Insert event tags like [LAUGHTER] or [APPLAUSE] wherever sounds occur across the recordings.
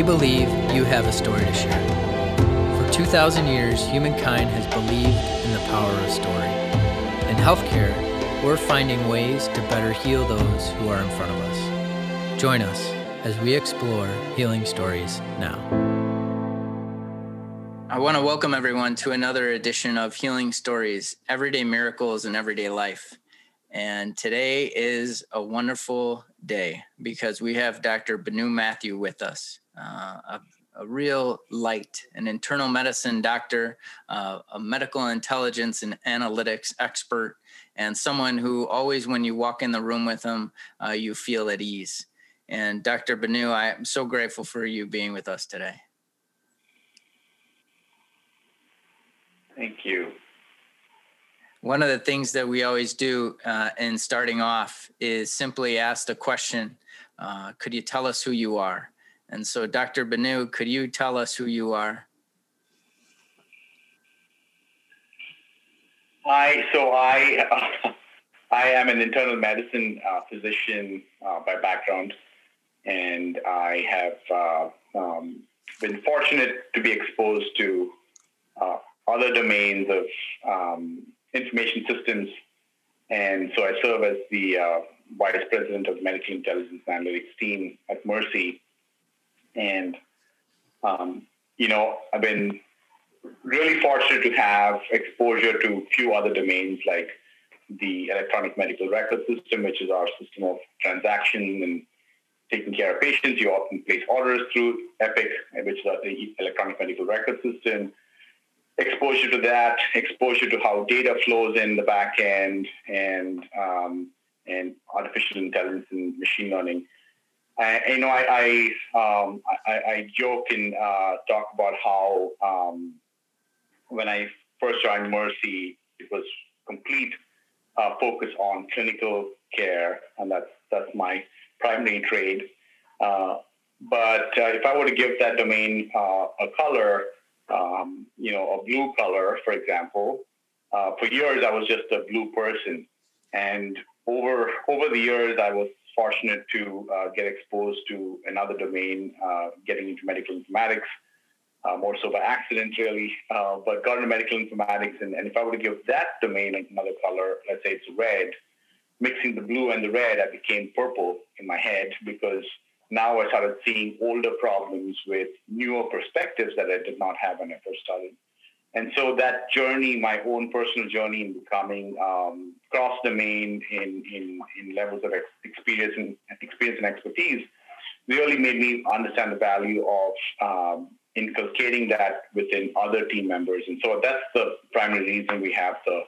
We believe you have a story to share. For 2,000 years, humankind has believed in the power of story. In healthcare, we're finding ways to better heal those who are in front of us. Join us as we explore healing stories now. I want to welcome everyone to another edition of Healing Stories Everyday Miracles in Everyday Life. And today is a wonderful day because we have Dr. Benu Matthew with us, a, a, real light, an internal medicine doctor, uh, a medical intelligence and analytics expert, and someone who always, when you walk in the room with him, uh, you feel at ease. And Dr. Benu, I am so grateful for you being with us today. Thank you. One of the things that we always do uh, in starting off is simply ask the question uh, Could you tell us who you are? And so, Dr. Benu, could you tell us who you are? Hi, so I, uh, [LAUGHS] I am an internal medicine uh, physician uh, by background, and I have uh, um, been fortunate to be exposed to other domains of um, information systems. And so I serve as the uh, vice president of medical intelligence analytics team at Mercy. And, um, you know, I've been really fortunate to have exposure to few other domains like the electronic medical record system, which is our system of transaction and taking care of patients. You often place orders through Epic, which is the electronic medical record system exposure to that, exposure to how data flows in the back end, and um, and artificial intelligence and machine learning. I, you know, I I, um, I, I, joke and uh, talk about how um, when I first joined Mercy, it was complete uh, focus on clinical care, and that's that's my primary trade. Uh, but uh, if I were to give that domain uh, a color, um, you know, a blue color, for example. Uh, for years, I was just a blue person, and over over the years, I was fortunate to uh, get exposed to another domain, uh, getting into medical informatics, uh, more so by accident, really. Uh, but got into medical informatics, and, and if I were to give that domain another color, let's say it's red, mixing the blue and the red, I became purple in my head because now I started seeing older problems with newer perspectives that I did not have when I first started. And so that journey, my own personal journey in becoming um, cross domain in, in, in levels of experience and experience and expertise, really made me understand the value of um, inculcating that within other team members. And so that's the primary reason we have the,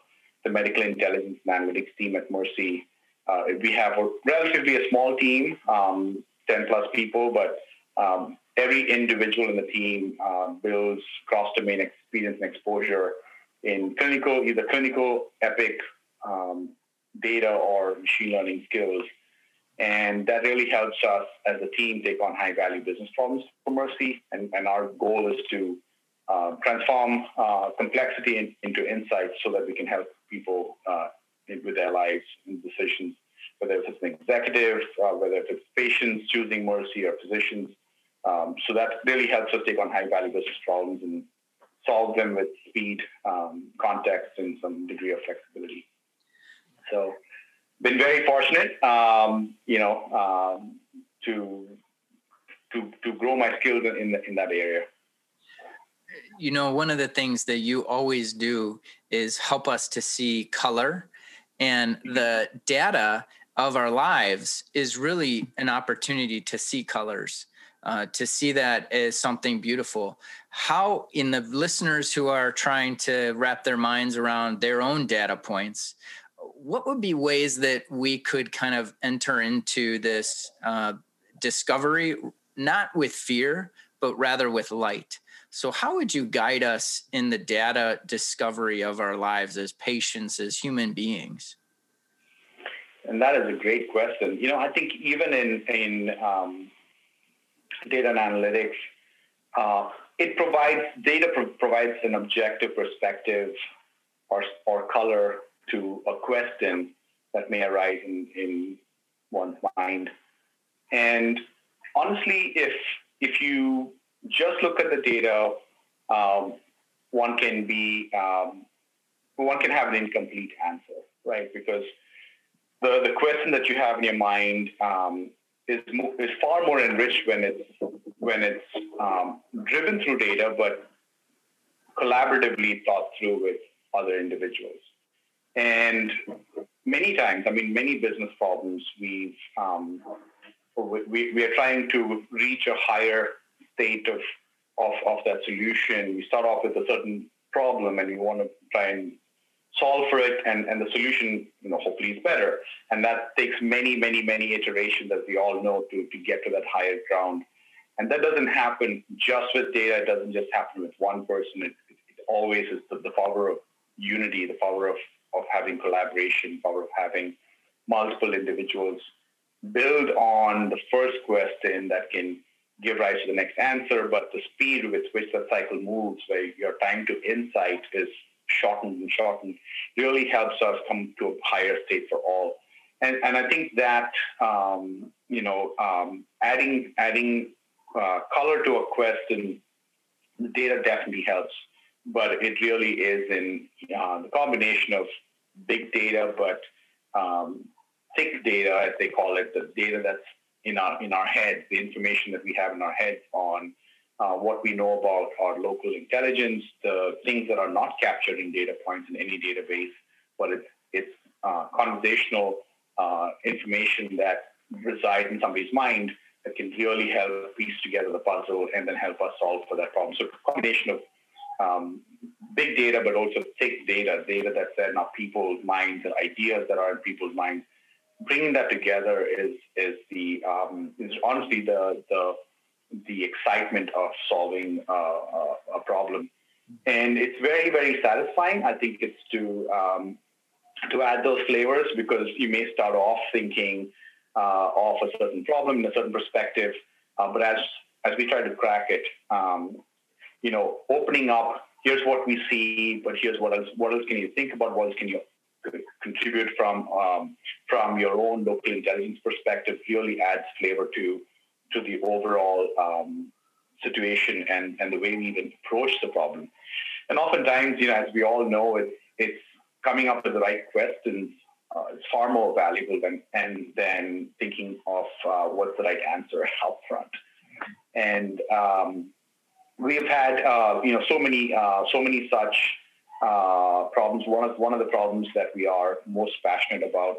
the medical intelligence and analytics team at Mercy. Uh, we have a relatively a small team. Um, 10 plus people, but um, every individual in the team uh, builds cross domain experience and exposure in clinical, either clinical, epic um, data or machine learning skills. And that really helps us as a team take on high value business problems for Mercy. And, and our goal is to uh, transform uh, complexity in, into insights so that we can help people uh, with their lives and decisions whether it's an executive, uh, whether it's patients choosing Mercy or physicians. Um, so that really helps us take on high value business problems and solve them with speed, um, context, and some degree of flexibility. So, been very fortunate, um, you know, um, to to to grow my skills in the, in that area. You know, one of the things that you always do is help us to see color, and the data of our lives is really an opportunity to see colors, uh, to see that as something beautiful. How, in the listeners who are trying to wrap their minds around their own data points, what would be ways that we could kind of enter into this uh, discovery, not with fear, but rather with light? So, how would you guide us in the data discovery of our lives as patients, as human beings? And that is a great question. You know, I think even in in um, data and analytics, uh, it provides data pro- provides an objective perspective or or color to a question that may arise in, in one's mind. And honestly, if if you just look at the data, um, one can be um, one can have an incomplete answer, right? Because the, the question that you have in your mind um, is is far more enriched when it's when it's um, driven through data, but collaboratively thought through with other individuals. And many times, I mean, many business problems, we've um, we, we are trying to reach a higher state of, of of that solution. We start off with a certain problem, and we want to try and solve for it and, and the solution, you know, hopefully is better. And that takes many, many, many iterations, as we all know, to, to get to that higher ground. And that doesn't happen just with data. It doesn't just happen with one person. It, it, it always is the, the, power of unity, the power of, of having collaboration, power of having multiple individuals build on the first question that can give rise to the next answer, but the speed with which the cycle moves, where your time to insight is shortened and shortened, really helps us come to a higher state for all. And, and I think that um, you know um, adding adding uh, color to a question, the data definitely helps, but it really is in uh, the combination of big data, but um, thick data, as they call it, the data that's in our in our head, the information that we have in our head on uh, what we know about our local intelligence, the things that are not captured in data points in any database, but it's, it's uh, conversational uh, information that resides in somebody's mind that can really help piece together the puzzle and then help us solve for that problem. So combination of um, big data, but also thick data, data that's in our people's minds and ideas that are in people's minds. Bringing that together is is the um, is honestly the the the excitement of solving uh, a, a, problem. And it's very, very satisfying. I think it's to um, to add those flavors because you may start off thinking uh, of a certain problem in a certain perspective, uh, but as as we try to crack it, um, you know, opening up. Here's what we see, but here's what else. What else can you think about? What else can you contribute from um, from your own local intelligence perspective? Really adds flavor to to the overall um, situation and, and the way we even approach the problem. And oftentimes, you know, as we all know, it's, it's coming up with the right questions uh, is far more valuable than and than thinking of uh, what's the right answer [LAUGHS] up front. And um, we've had uh, you know so many uh, so many such uh, problems. One of one of the problems that we are most passionate about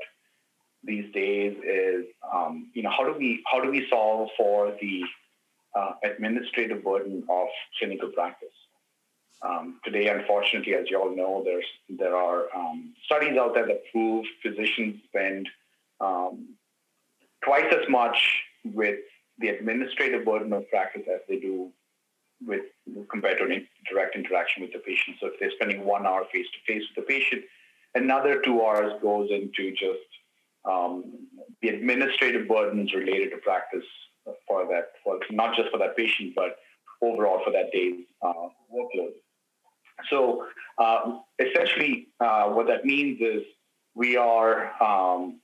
these days is, um, you know, how do we how do we solve for the uh, administrative burden of clinical practice? Um, today, unfortunately, as you all know, there's there are um, studies out there that prove physicians spend um, twice as much with the administrative burden of practice as they do with compared to an direct interaction with the patient. So if they're spending one hour face to face with the patient, another two hours goes into just um, the administrative burdens related to practice for that, for not just for that patient, but overall for that day's uh, workload. So uh, essentially, uh, what that means is we are um,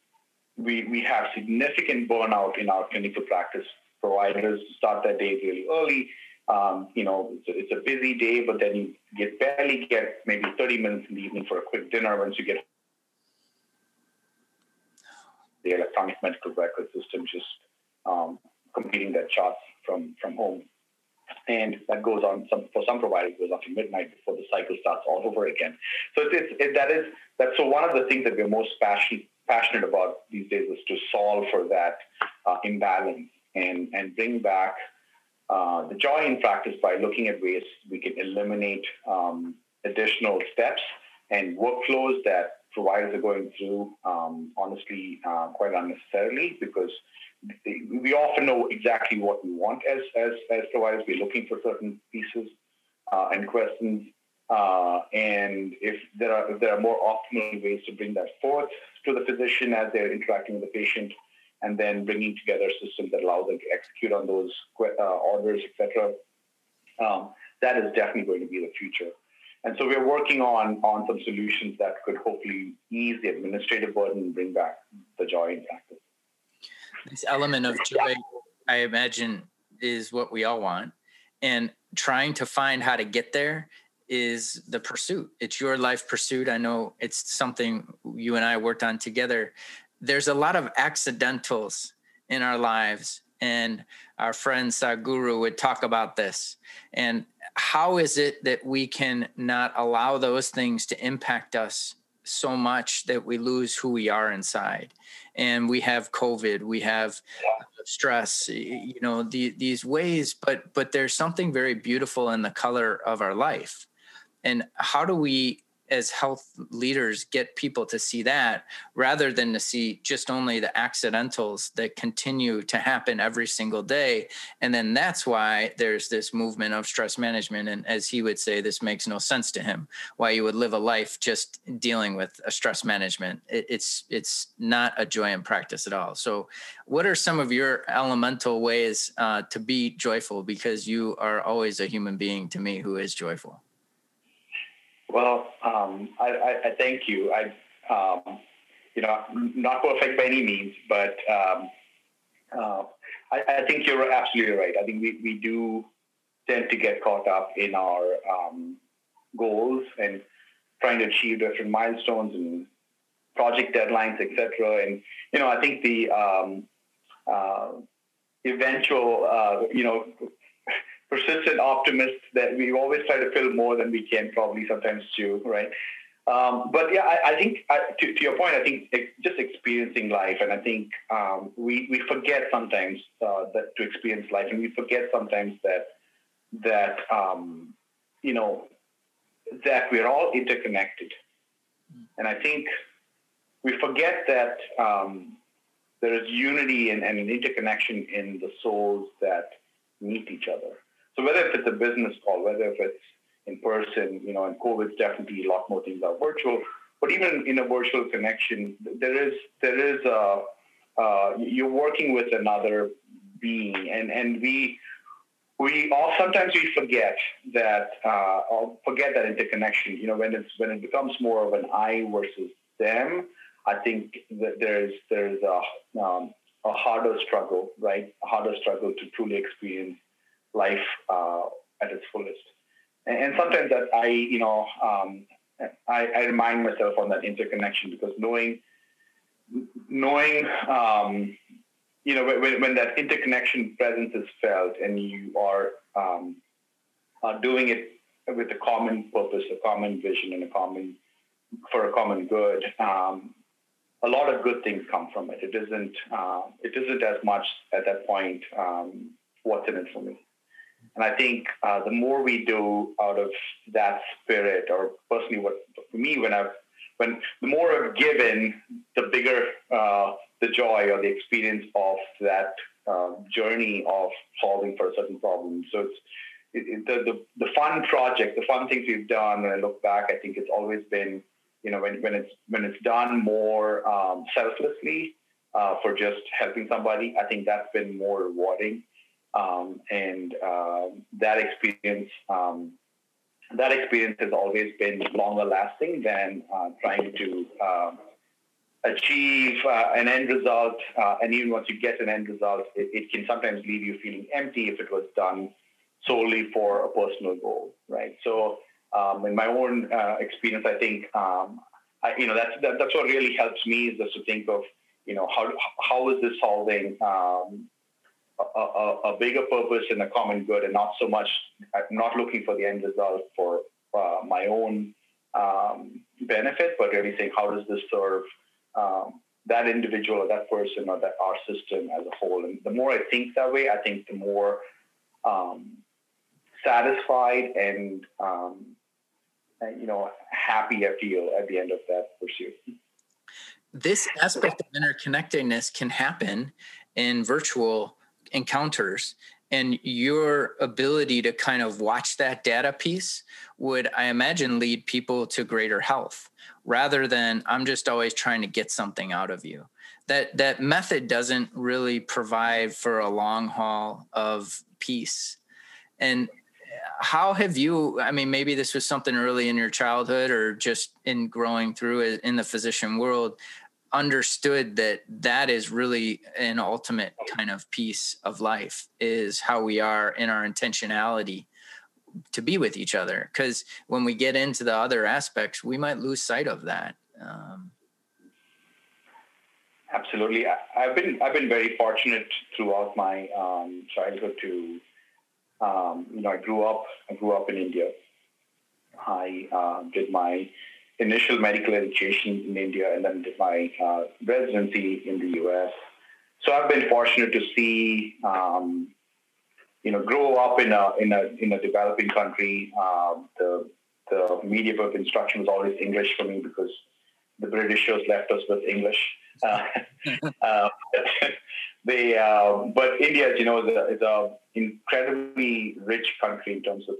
we we have significant burnout in our clinical practice providers start that day really early. Um, you know, it's a, it's a, busy day, but then you get barely get maybe 30 minutes in the evening for a quick dinner once you get the electronic medical record system just um, completing their charts from, from home. And that goes on some, for some providers goes on to midnight before the cycle starts all over again. So it's, it's it, that is that's so one of the things that we're most passionate passionate about these days is to solve for that uh, imbalance and and bring back uh, the joy in practice by looking at ways we can eliminate um, additional steps and workflows that providers are going through, um, honestly, uh, quite unnecessarily because we often know exactly what we want as, as, as providers. We're looking for certain pieces uh, and questions. Uh, and if there are if there are more optimal ways to bring that forth to the physician as they're interacting with the patient, and then bringing together a system that allows them to execute on those uh, orders, etc., um, that is definitely going to be the future. And so we're working on, on some solutions that could hopefully ease the administrative burden and bring back the joy in practice. This element of joy, I imagine, is what we all want. And trying to find how to get there is the pursuit. It's your life pursuit. I know it's something you and I worked on together. There's a lot of accidentals in our lives. And our friend Sadhguru would talk about this. And how is it that we can not allow those things to impact us so much that we lose who we are inside? And we have COVID, we have stress, you know, the, these ways, but but there's something very beautiful in the color of our life. And how do we as health leaders get people to see that rather than to see just only the accidentals that continue to happen every single day. And then that's why there's this movement of stress management. And as he would say this makes no sense to him why you would live a life just dealing with a stress management. It, it's it's not a joy in practice at all. So what are some of your elemental ways uh, to be joyful? Because you are always a human being to me who is joyful. Well, um, I, I, I, thank you. I, um, you know, not perfect by any means, but um, uh, I, I, think you're absolutely right. I think we, we do tend to get caught up in our um, goals and trying to achieve different milestones and project deadlines, etc. And you know, I think the um, uh, eventual, uh, you know, persistent optimists that we always try to fill more than we can probably sometimes do, right? Um, but yeah, I, I think I, to, to, your point, I think just experiencing life, and I think um, we we forget sometimes uh, that to experience life, and we forget sometimes that that um, you know that we're all interconnected, and I think we forget that um, there is unity and, and an interconnection in the souls that meet each other. So whether if it's a business call, whether if it's in person, you know, and COVID's definitely a lot more things are virtual. But even in a virtual connection, there is there is a uh, you're working with another being, and and we we all sometimes we forget that uh, forget that interconnection. You know, when it's when it becomes more of an I versus them, I think that there's there's a um, a harder struggle, right? A harder struggle to truly experience life uh, at its fullest. And, and, sometimes that I, you know, um, I, I, remind myself on that interconnection because knowing, knowing, um, you know, when, when, that interconnection presence is felt and you are, um, are doing it with a common purpose, a common vision, and a common for a common good. Um, a lot of good things come from it. It isn't. Uh, it isn't as much at that point. Um, what's in it for me? And I think uh, the more we do out of that spirit, or personally, what for me, when I've when the more I've given, the bigger uh, the joy or the experience of that uh, journey of solving for a certain problem. So it's it, it, the, the the fun project, the fun things we've done. When I look back, I think it's always been you know when when it's when it's done more um, selflessly uh, for just helping somebody. I think that's been more rewarding um, and uh, that experience um, that experience has always been longer lasting than uh, trying to uh, achieve an end result. Uh, and even once you get an end result, it, it, can sometimes leave you feeling empty if it was done solely for a personal goal, right? So, um, in my own uh, experience, I think um, I, you know that's that, that's what really helps me is just to think of you know how how is this solving um, a, a, bigger purpose and a common good, and not so much not looking for the end result for uh, my own um, benefit, but really saying how does this serve um, that individual or that person or that our system as a whole. And the more I think that way, I think the more um, satisfied and, um, you know happy I feel at the end of that pursuit. This aspect of interconnectedness can happen in virtual encounters and your ability to kind of watch that data piece would i imagine lead people to greater health rather than i'm just always trying to get something out of you. That that method doesn't really provide for a long haul of peace. And how have you i mean maybe this was something early in your childhood or just in growing through in the physician world understood that that is really an ultimate kind of piece of life is how we are in our intentionality to be with each other. Because when we get into the other aspects we might lose sight of that um, absolutely. I, have been i've been very fortunate throughout my um, childhood to um, you know i grew up i grew up in india. I uh, did my initial medical education in India and then did my uh, residency in the US. So I've been fortunate to see, um, you know, grow up in a in a in a developing country. Uh, the the medium of instruction was always English for me because the Britishers left us with English. [LAUGHS] Uh, [LAUGHS] they, uh, but India, you know, is a, is a incredibly rich country in terms of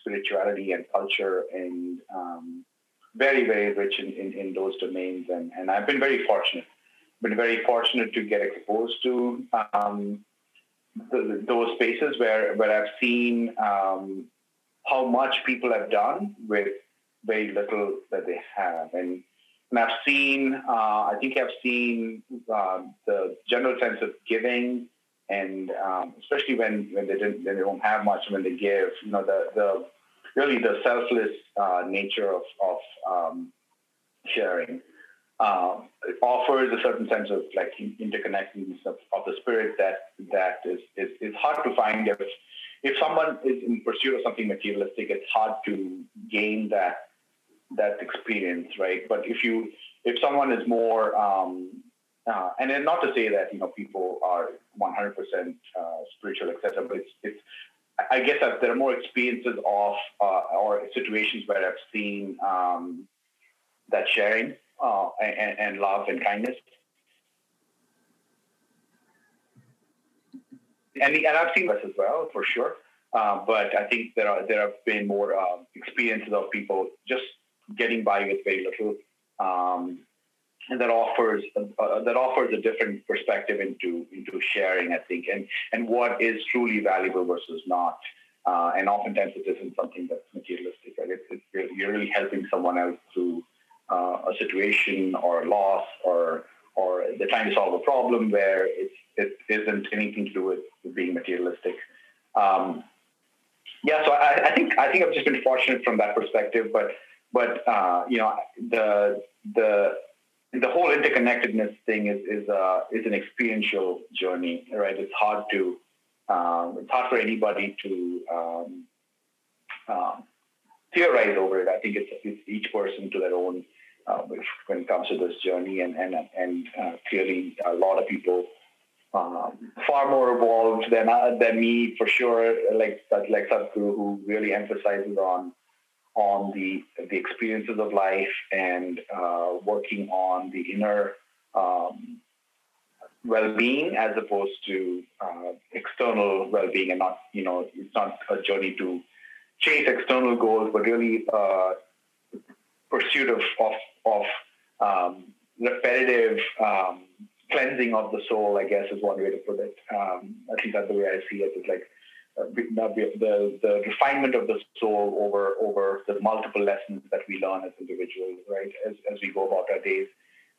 spirituality and culture and um, very, very rich in, in, in those domains. And, and I've been very fortunate, been very fortunate to get exposed to um, those spaces where, where I've seen um, how much people have done with very little that they have. And, and I've seen, uh, I think I've seen uh, the general sense of giving and um, especially when, when they, didn't, when they don't have much when they give, you know, the, the really the selfless uh, nature of, of um, sharing uh, offers a certain sense of like interconnectedness of, of, the spirit that that is, is, is hard to find. If if someone is in pursuit of something materialistic it's hard to gain that that experience right? But if you if someone is more um, uh, and not to say that you know people are 100% uh, spiritual etc but it's, it's I guess I've, there are more experiences of uh, or situations where I've seen um, that sharing uh, and, and, love and kindness. And, and I've seen this as well, for sure. Uh, but I think there are there have been more uh, experiences of people just getting by with very little, um, that offers uh, that offers a different perspective into into sharing, I think, and and what is truly valuable versus not. Uh, and oftentimes it isn't something that's materialistic, right? It's, it's really, you're really helping someone else through uh, a situation or a loss or or they're trying to solve a problem where it's it isn't anything to do with, with being materialistic. Um, yeah, so I, I, think I think I've just been fortunate from that perspective, but but uh, you know the the the whole interconnectedness thing is is uh, is an experiential journey, right? It's hard to um, it's hard for anybody to um, um, theorize over it. I think it's, it's, each person to their own uh, when it comes to this journey, and and and uh, clearly a lot of people um, far more evolved than uh, than me for sure. Like like Sadhguru, who really emphasizes on on the the experiences of life and uh, working on the inner um, well-being as opposed to uh, external well-being and not you know it's not a journey to chase external goals but really uh, pursuit of of, of um, repetitive um, cleansing of the soul i guess is one way to put it. Um, at least that's the way i see it. It's like the, the refinement of the soul over over the multiple lessons that we learn as individuals, right? As, as we go about our days.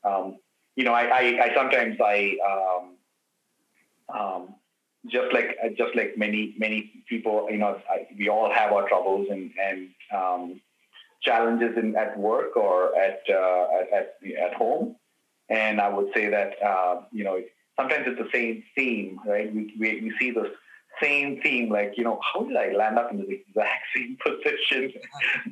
Um, you know, I, I, I sometimes I um, um, just like just like many many people, you know, I, we all have our troubles and and um, challenges in at work or at, uh, at at home, and I would say that uh, you know sometimes it's the same theme, right? We we, we see this same theme, like, you know, how did I land up in the exact [LAUGHS] same position,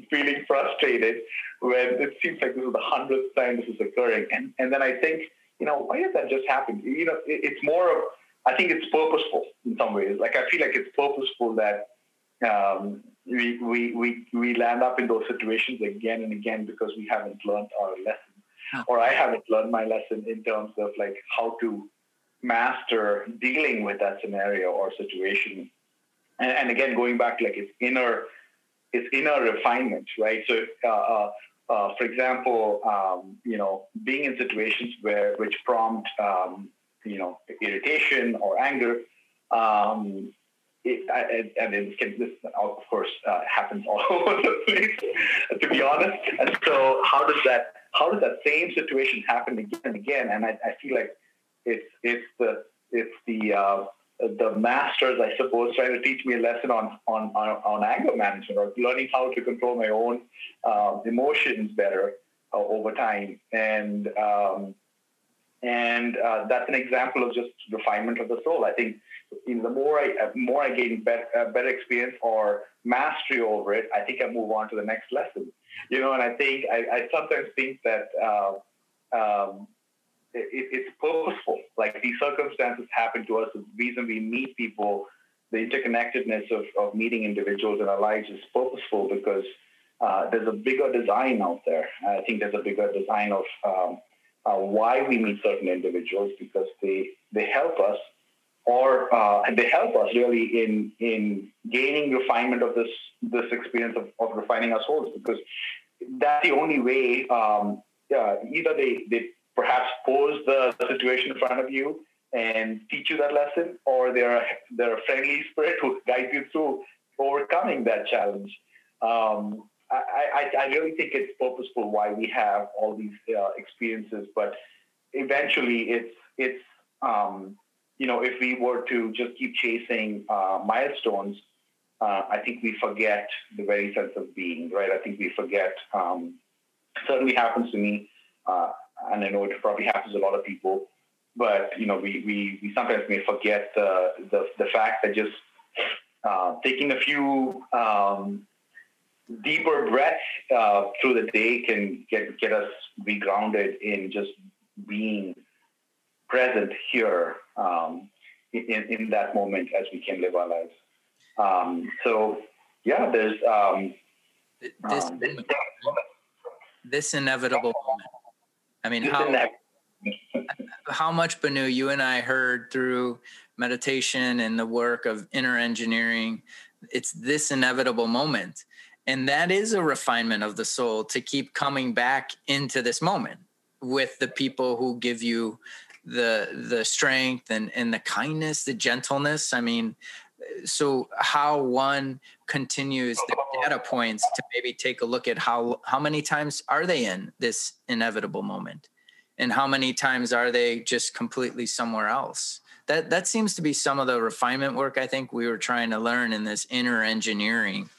feeling frustrated when it seems like this is the hundredth time this is occurring. And, and then I think, you know, why did that just happen? You know, it, it's more of, I think it's purposeful in some ways. Like, I feel like it's purposeful that um, we, we, we, we land up in those situations again and again because we haven't learned our lesson. Or I haven't learned my lesson in terms of like how to master dealing with that scenario or situation. And, and again, going back like its inner, its inner refinement, right? So, uh, uh, uh, for example, um, you know, being in situations where which prompt, um, you know, irritation or anger. Um, it, I, I mean, this, of course, uh, happens [LAUGHS] all over the place, to be honest. And so, how does that how does that same situation happen again and again? And I, I feel like it's it's the it's the uh, the masters, I suppose, trying to teach me a lesson on on on, anger management or learning how to control my own uh, emotions better uh, over time. And um, and uh, that's an example of just refinement of the soul. I think in the more I uh, more I gain better, uh, better experience or mastery over it, I think I move on to the next lesson. You know, and I think I, I sometimes think that uh, um, it, it's purposeful. Like these circumstances happen to us. The reason we meet people, the interconnectedness of, of meeting individuals in our lives is purposeful because uh, there's a bigger design out there. I think there's a bigger design of um, uh, why we meet certain individuals because they they help us or uh, they help us really in in gaining refinement of this this experience of, of refining our souls because that's the only way um, either they, they perhaps pose the, the situation in front of you and teach you that lesson or they're they're a friendly spirit [LAUGHS] who guides you through overcoming that challenge um, I, I, I, really think it's purposeful why we have all these uh, experiences, but eventually it's it's um, you know if we were to just keep chasing uh, milestones, uh, I think we forget the very sense of being, right? I think we forget. Um, certainly happens to me, uh, and I know it probably happens to a lot of people. But you know, we we, we sometimes may forget the the, the fact that just uh, taking a few um, deeper breaths uh, through the day can get get us regrounded in just being present here um, in in that moment as we can live our lives. Um, so yeah, there's um, this, um, this, this, inevitable moment. I mean, how how much Banu you and I heard through meditation and the work of inner engineering. It's this inevitable moment and that is a refinement of the soul to keep coming back into this moment with the people who give you the the strength and and the kindness the gentleness i mean so how one continues the oh. data points to maybe take a look at how how many times are they in this inevitable moment and how many times are they just completely somewhere else that that seems to be some of the refinement work i think we were trying to learn in this inner engineering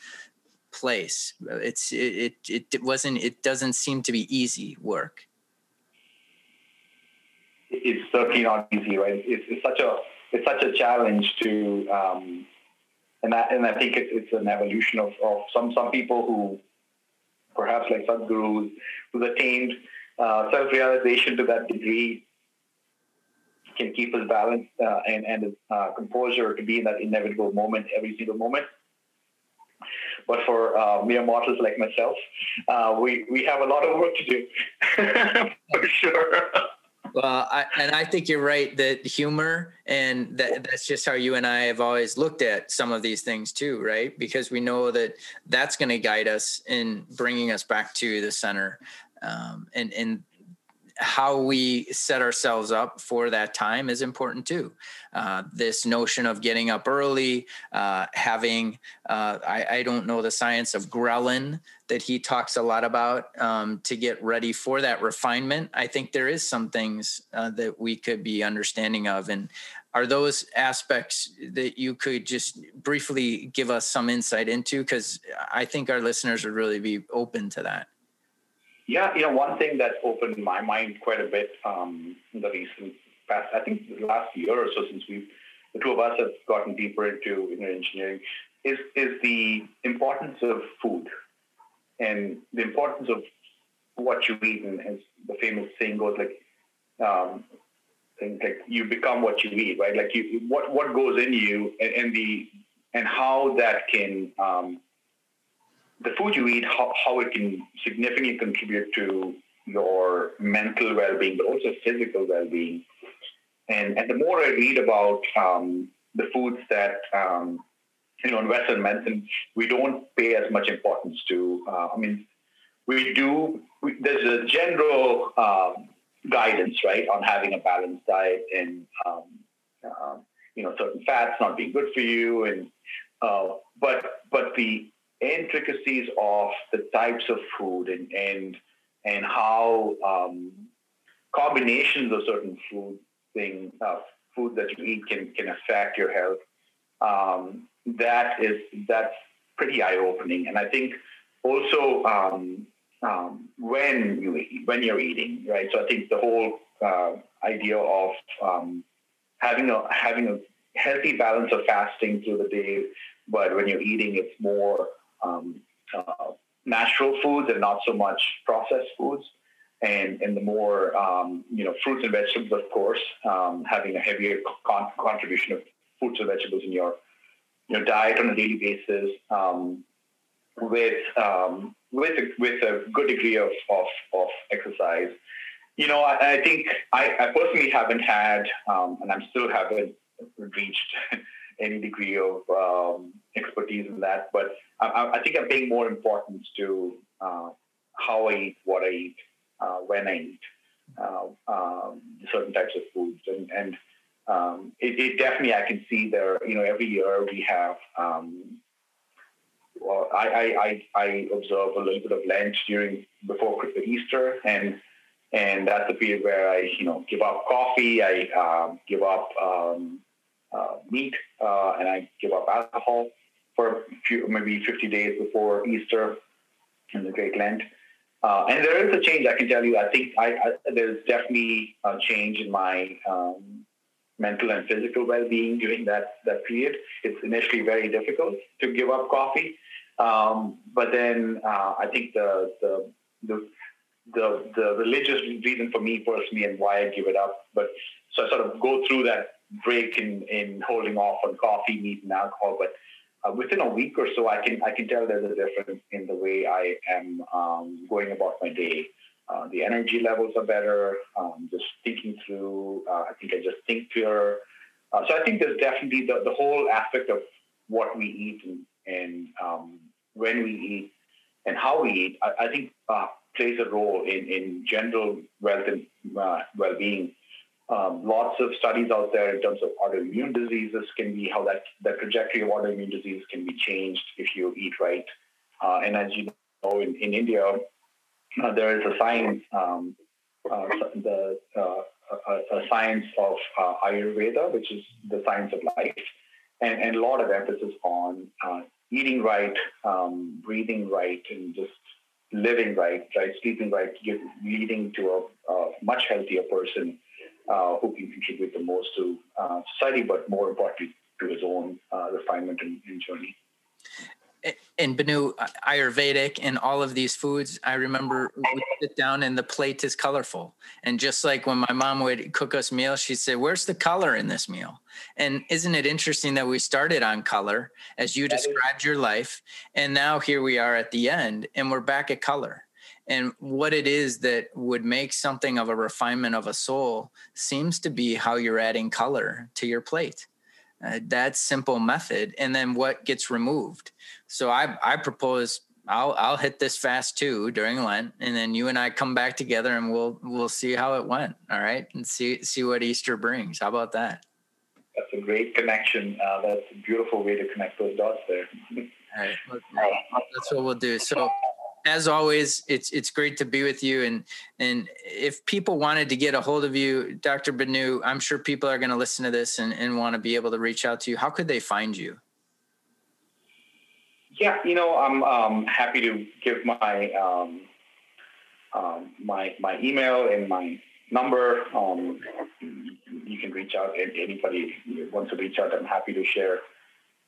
place. It's it, it it wasn't it doesn't seem to be easy work. It's certainly not easy, right? It's, it's such a it's such a challenge to, um, and I, and I think it's, it's an evolution of, of some some people who perhaps like Sadhguru who's attained uh, self realization to that degree can keep his balance uh, and and his uh, composure to be in that inevitable moment every single moment. But for uh, mere mortals like myself, uh, we, we have a lot of work to do, [LAUGHS] for sure. Well, I, and I think you're right that humor and that, that's just how you and I have always looked at some of these things too, right? Because we know that that's going to guide us in bringing us back to the center. Um, and, and how we set ourselves up for that time is important too. Uh, this notion of getting up early, uh, having, uh, I, I, don't know the science of ghrelin that he talks a lot about um, to get ready for that refinement. I think there is some things uh, that we could be understanding of. And are those aspects that you could just briefly give us some insight into? Because I think our listeners would really be open to that. Yeah, you know, one thing that opened my mind quite a bit um, in the recent past, I think the last year or so since we, the two of us have gotten deeper into inner engineering, is is the importance of food and the importance of what you eat. And as the famous saying goes, like, um, like you become what you eat, right? Like you, what what goes in you, and, and the and how that can um, the food you eat, how, how it can significantly contribute to your mental well-being, but also physical well-being. And, and the more I read about um, the foods that, um, you know, in Western medicine, we don't pay as much importance to. Uh, I mean, we do, we, there's a general um, guidance, right, on having a balanced diet and, um, uh, you know, certain fats not being good for you. And, uh, but, but the intricacies of the types of food and and and how um, combinations of certain food thing uh, food that you eat can can affect your health. Um, that is that's pretty eye opening, and I think also um, um, when you eat, when you're eating, right? So I think the whole uh, idea of um, having a having a healthy balance of fasting through the day, but when you're eating, it's more um, uh, natural foods and not so much processed foods. And, and the more um, you know fruits and vegetables, of course, um, having a heavier con- contribution of fruits and vegetables in your your diet on a daily basis, um, with um, with a, with a good degree of, of, of exercise. You know, I, I think I, I, personally haven't had, um, and I'm still haven't reached [LAUGHS] any degree of um, expertise in that. But I, I, think I'm paying more importance to uh, how I eat, what I eat, uh, when I eat uh, um, certain types of foods, and, and um, it, it, definitely I can see there. You know, every year we have. Um, well, I, I, I, I observe a little bit of Lent during before Easter, and and that's the period where I, you know, give up coffee, I um, give up um, uh, meat, uh, and I give up alcohol for few, maybe 50 days before Easter in the Great Lent. Uh, and there is a change, I can tell you. I think I, I, there's definitely a change in my um, mental and physical well-being during that, that period. It's initially very difficult to give up coffee, um, but then uh, I think the, the, the the the religious reason for me personally and why I give it up. But so I sort of go through that break in, in holding off on coffee, meat, and alcohol. But uh, within a week or so, I can I can tell there's a difference in the way I am um, going about my day. Uh, the energy levels are better. Um, just thinking through, uh, I think I just think clearer. Uh, so I think there's definitely the, the whole aspect of what we eat and, and um, when we eat and how we eat. I, I think uh, plays a role in in general wealth and uh, well-being um, lots of studies out there in terms of autoimmune diseases can be how that the trajectory of autoimmune disease can be changed if you eat right. Uh, and as you know, in, in India, uh, there is a science, um, uh, the uh, a, a, science of uh, Ayurveda, which is the science of life, and, and a lot of emphasis on uh, eating right, um, breathing right, and just living right, right, sleeping right, leading to a, a much healthier person uh, who can contribute the most to uh, society, but more importantly, to his own uh, refinement and, and journey and Benu uh, Ayurvedic and all of these foods, I remember we sit down and the plate is colorful. And just like when my mom would cook us meals, she'd say, Where's the color in this meal? And isn't it interesting that we started on color as you described your life? And now here we are at the end and we're back at color and what it is that would make something of a refinement of a soul seems to be how you're adding color to your plate uh, that simple method and then what gets removed. So i i propose i'll i'll hit this fast too during lent and then you and i come back together and we'll we'll see how it went all right? And see see what easter brings. How about that? That's a great connection. Uh, that's a beautiful way to connect those dots there. [LAUGHS] All right. That's what we'll do. So as always, it's it's great to be with you. And and if people wanted to get a hold of you, Dr. Benu, I'm sure people are going to listen to this and, and want to be able to reach out to you. How could they find you? Yeah, you know, I'm um, happy to give my um, um, my my email and my number. Um, you can reach out. Anybody wants to reach out, I'm happy to share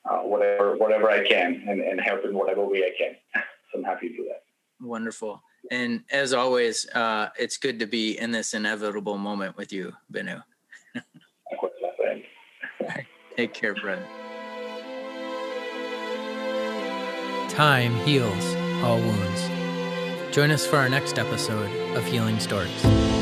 uh, whatever whatever I can and, and help in whatever way I can. [LAUGHS] So I'm happy to do that. Wonderful. And as always, uh, it's good to be in this inevitable moment with you, Benu. [LAUGHS] Take care, friend. Time heals all wounds. Join us for our next episode of Healing Stories.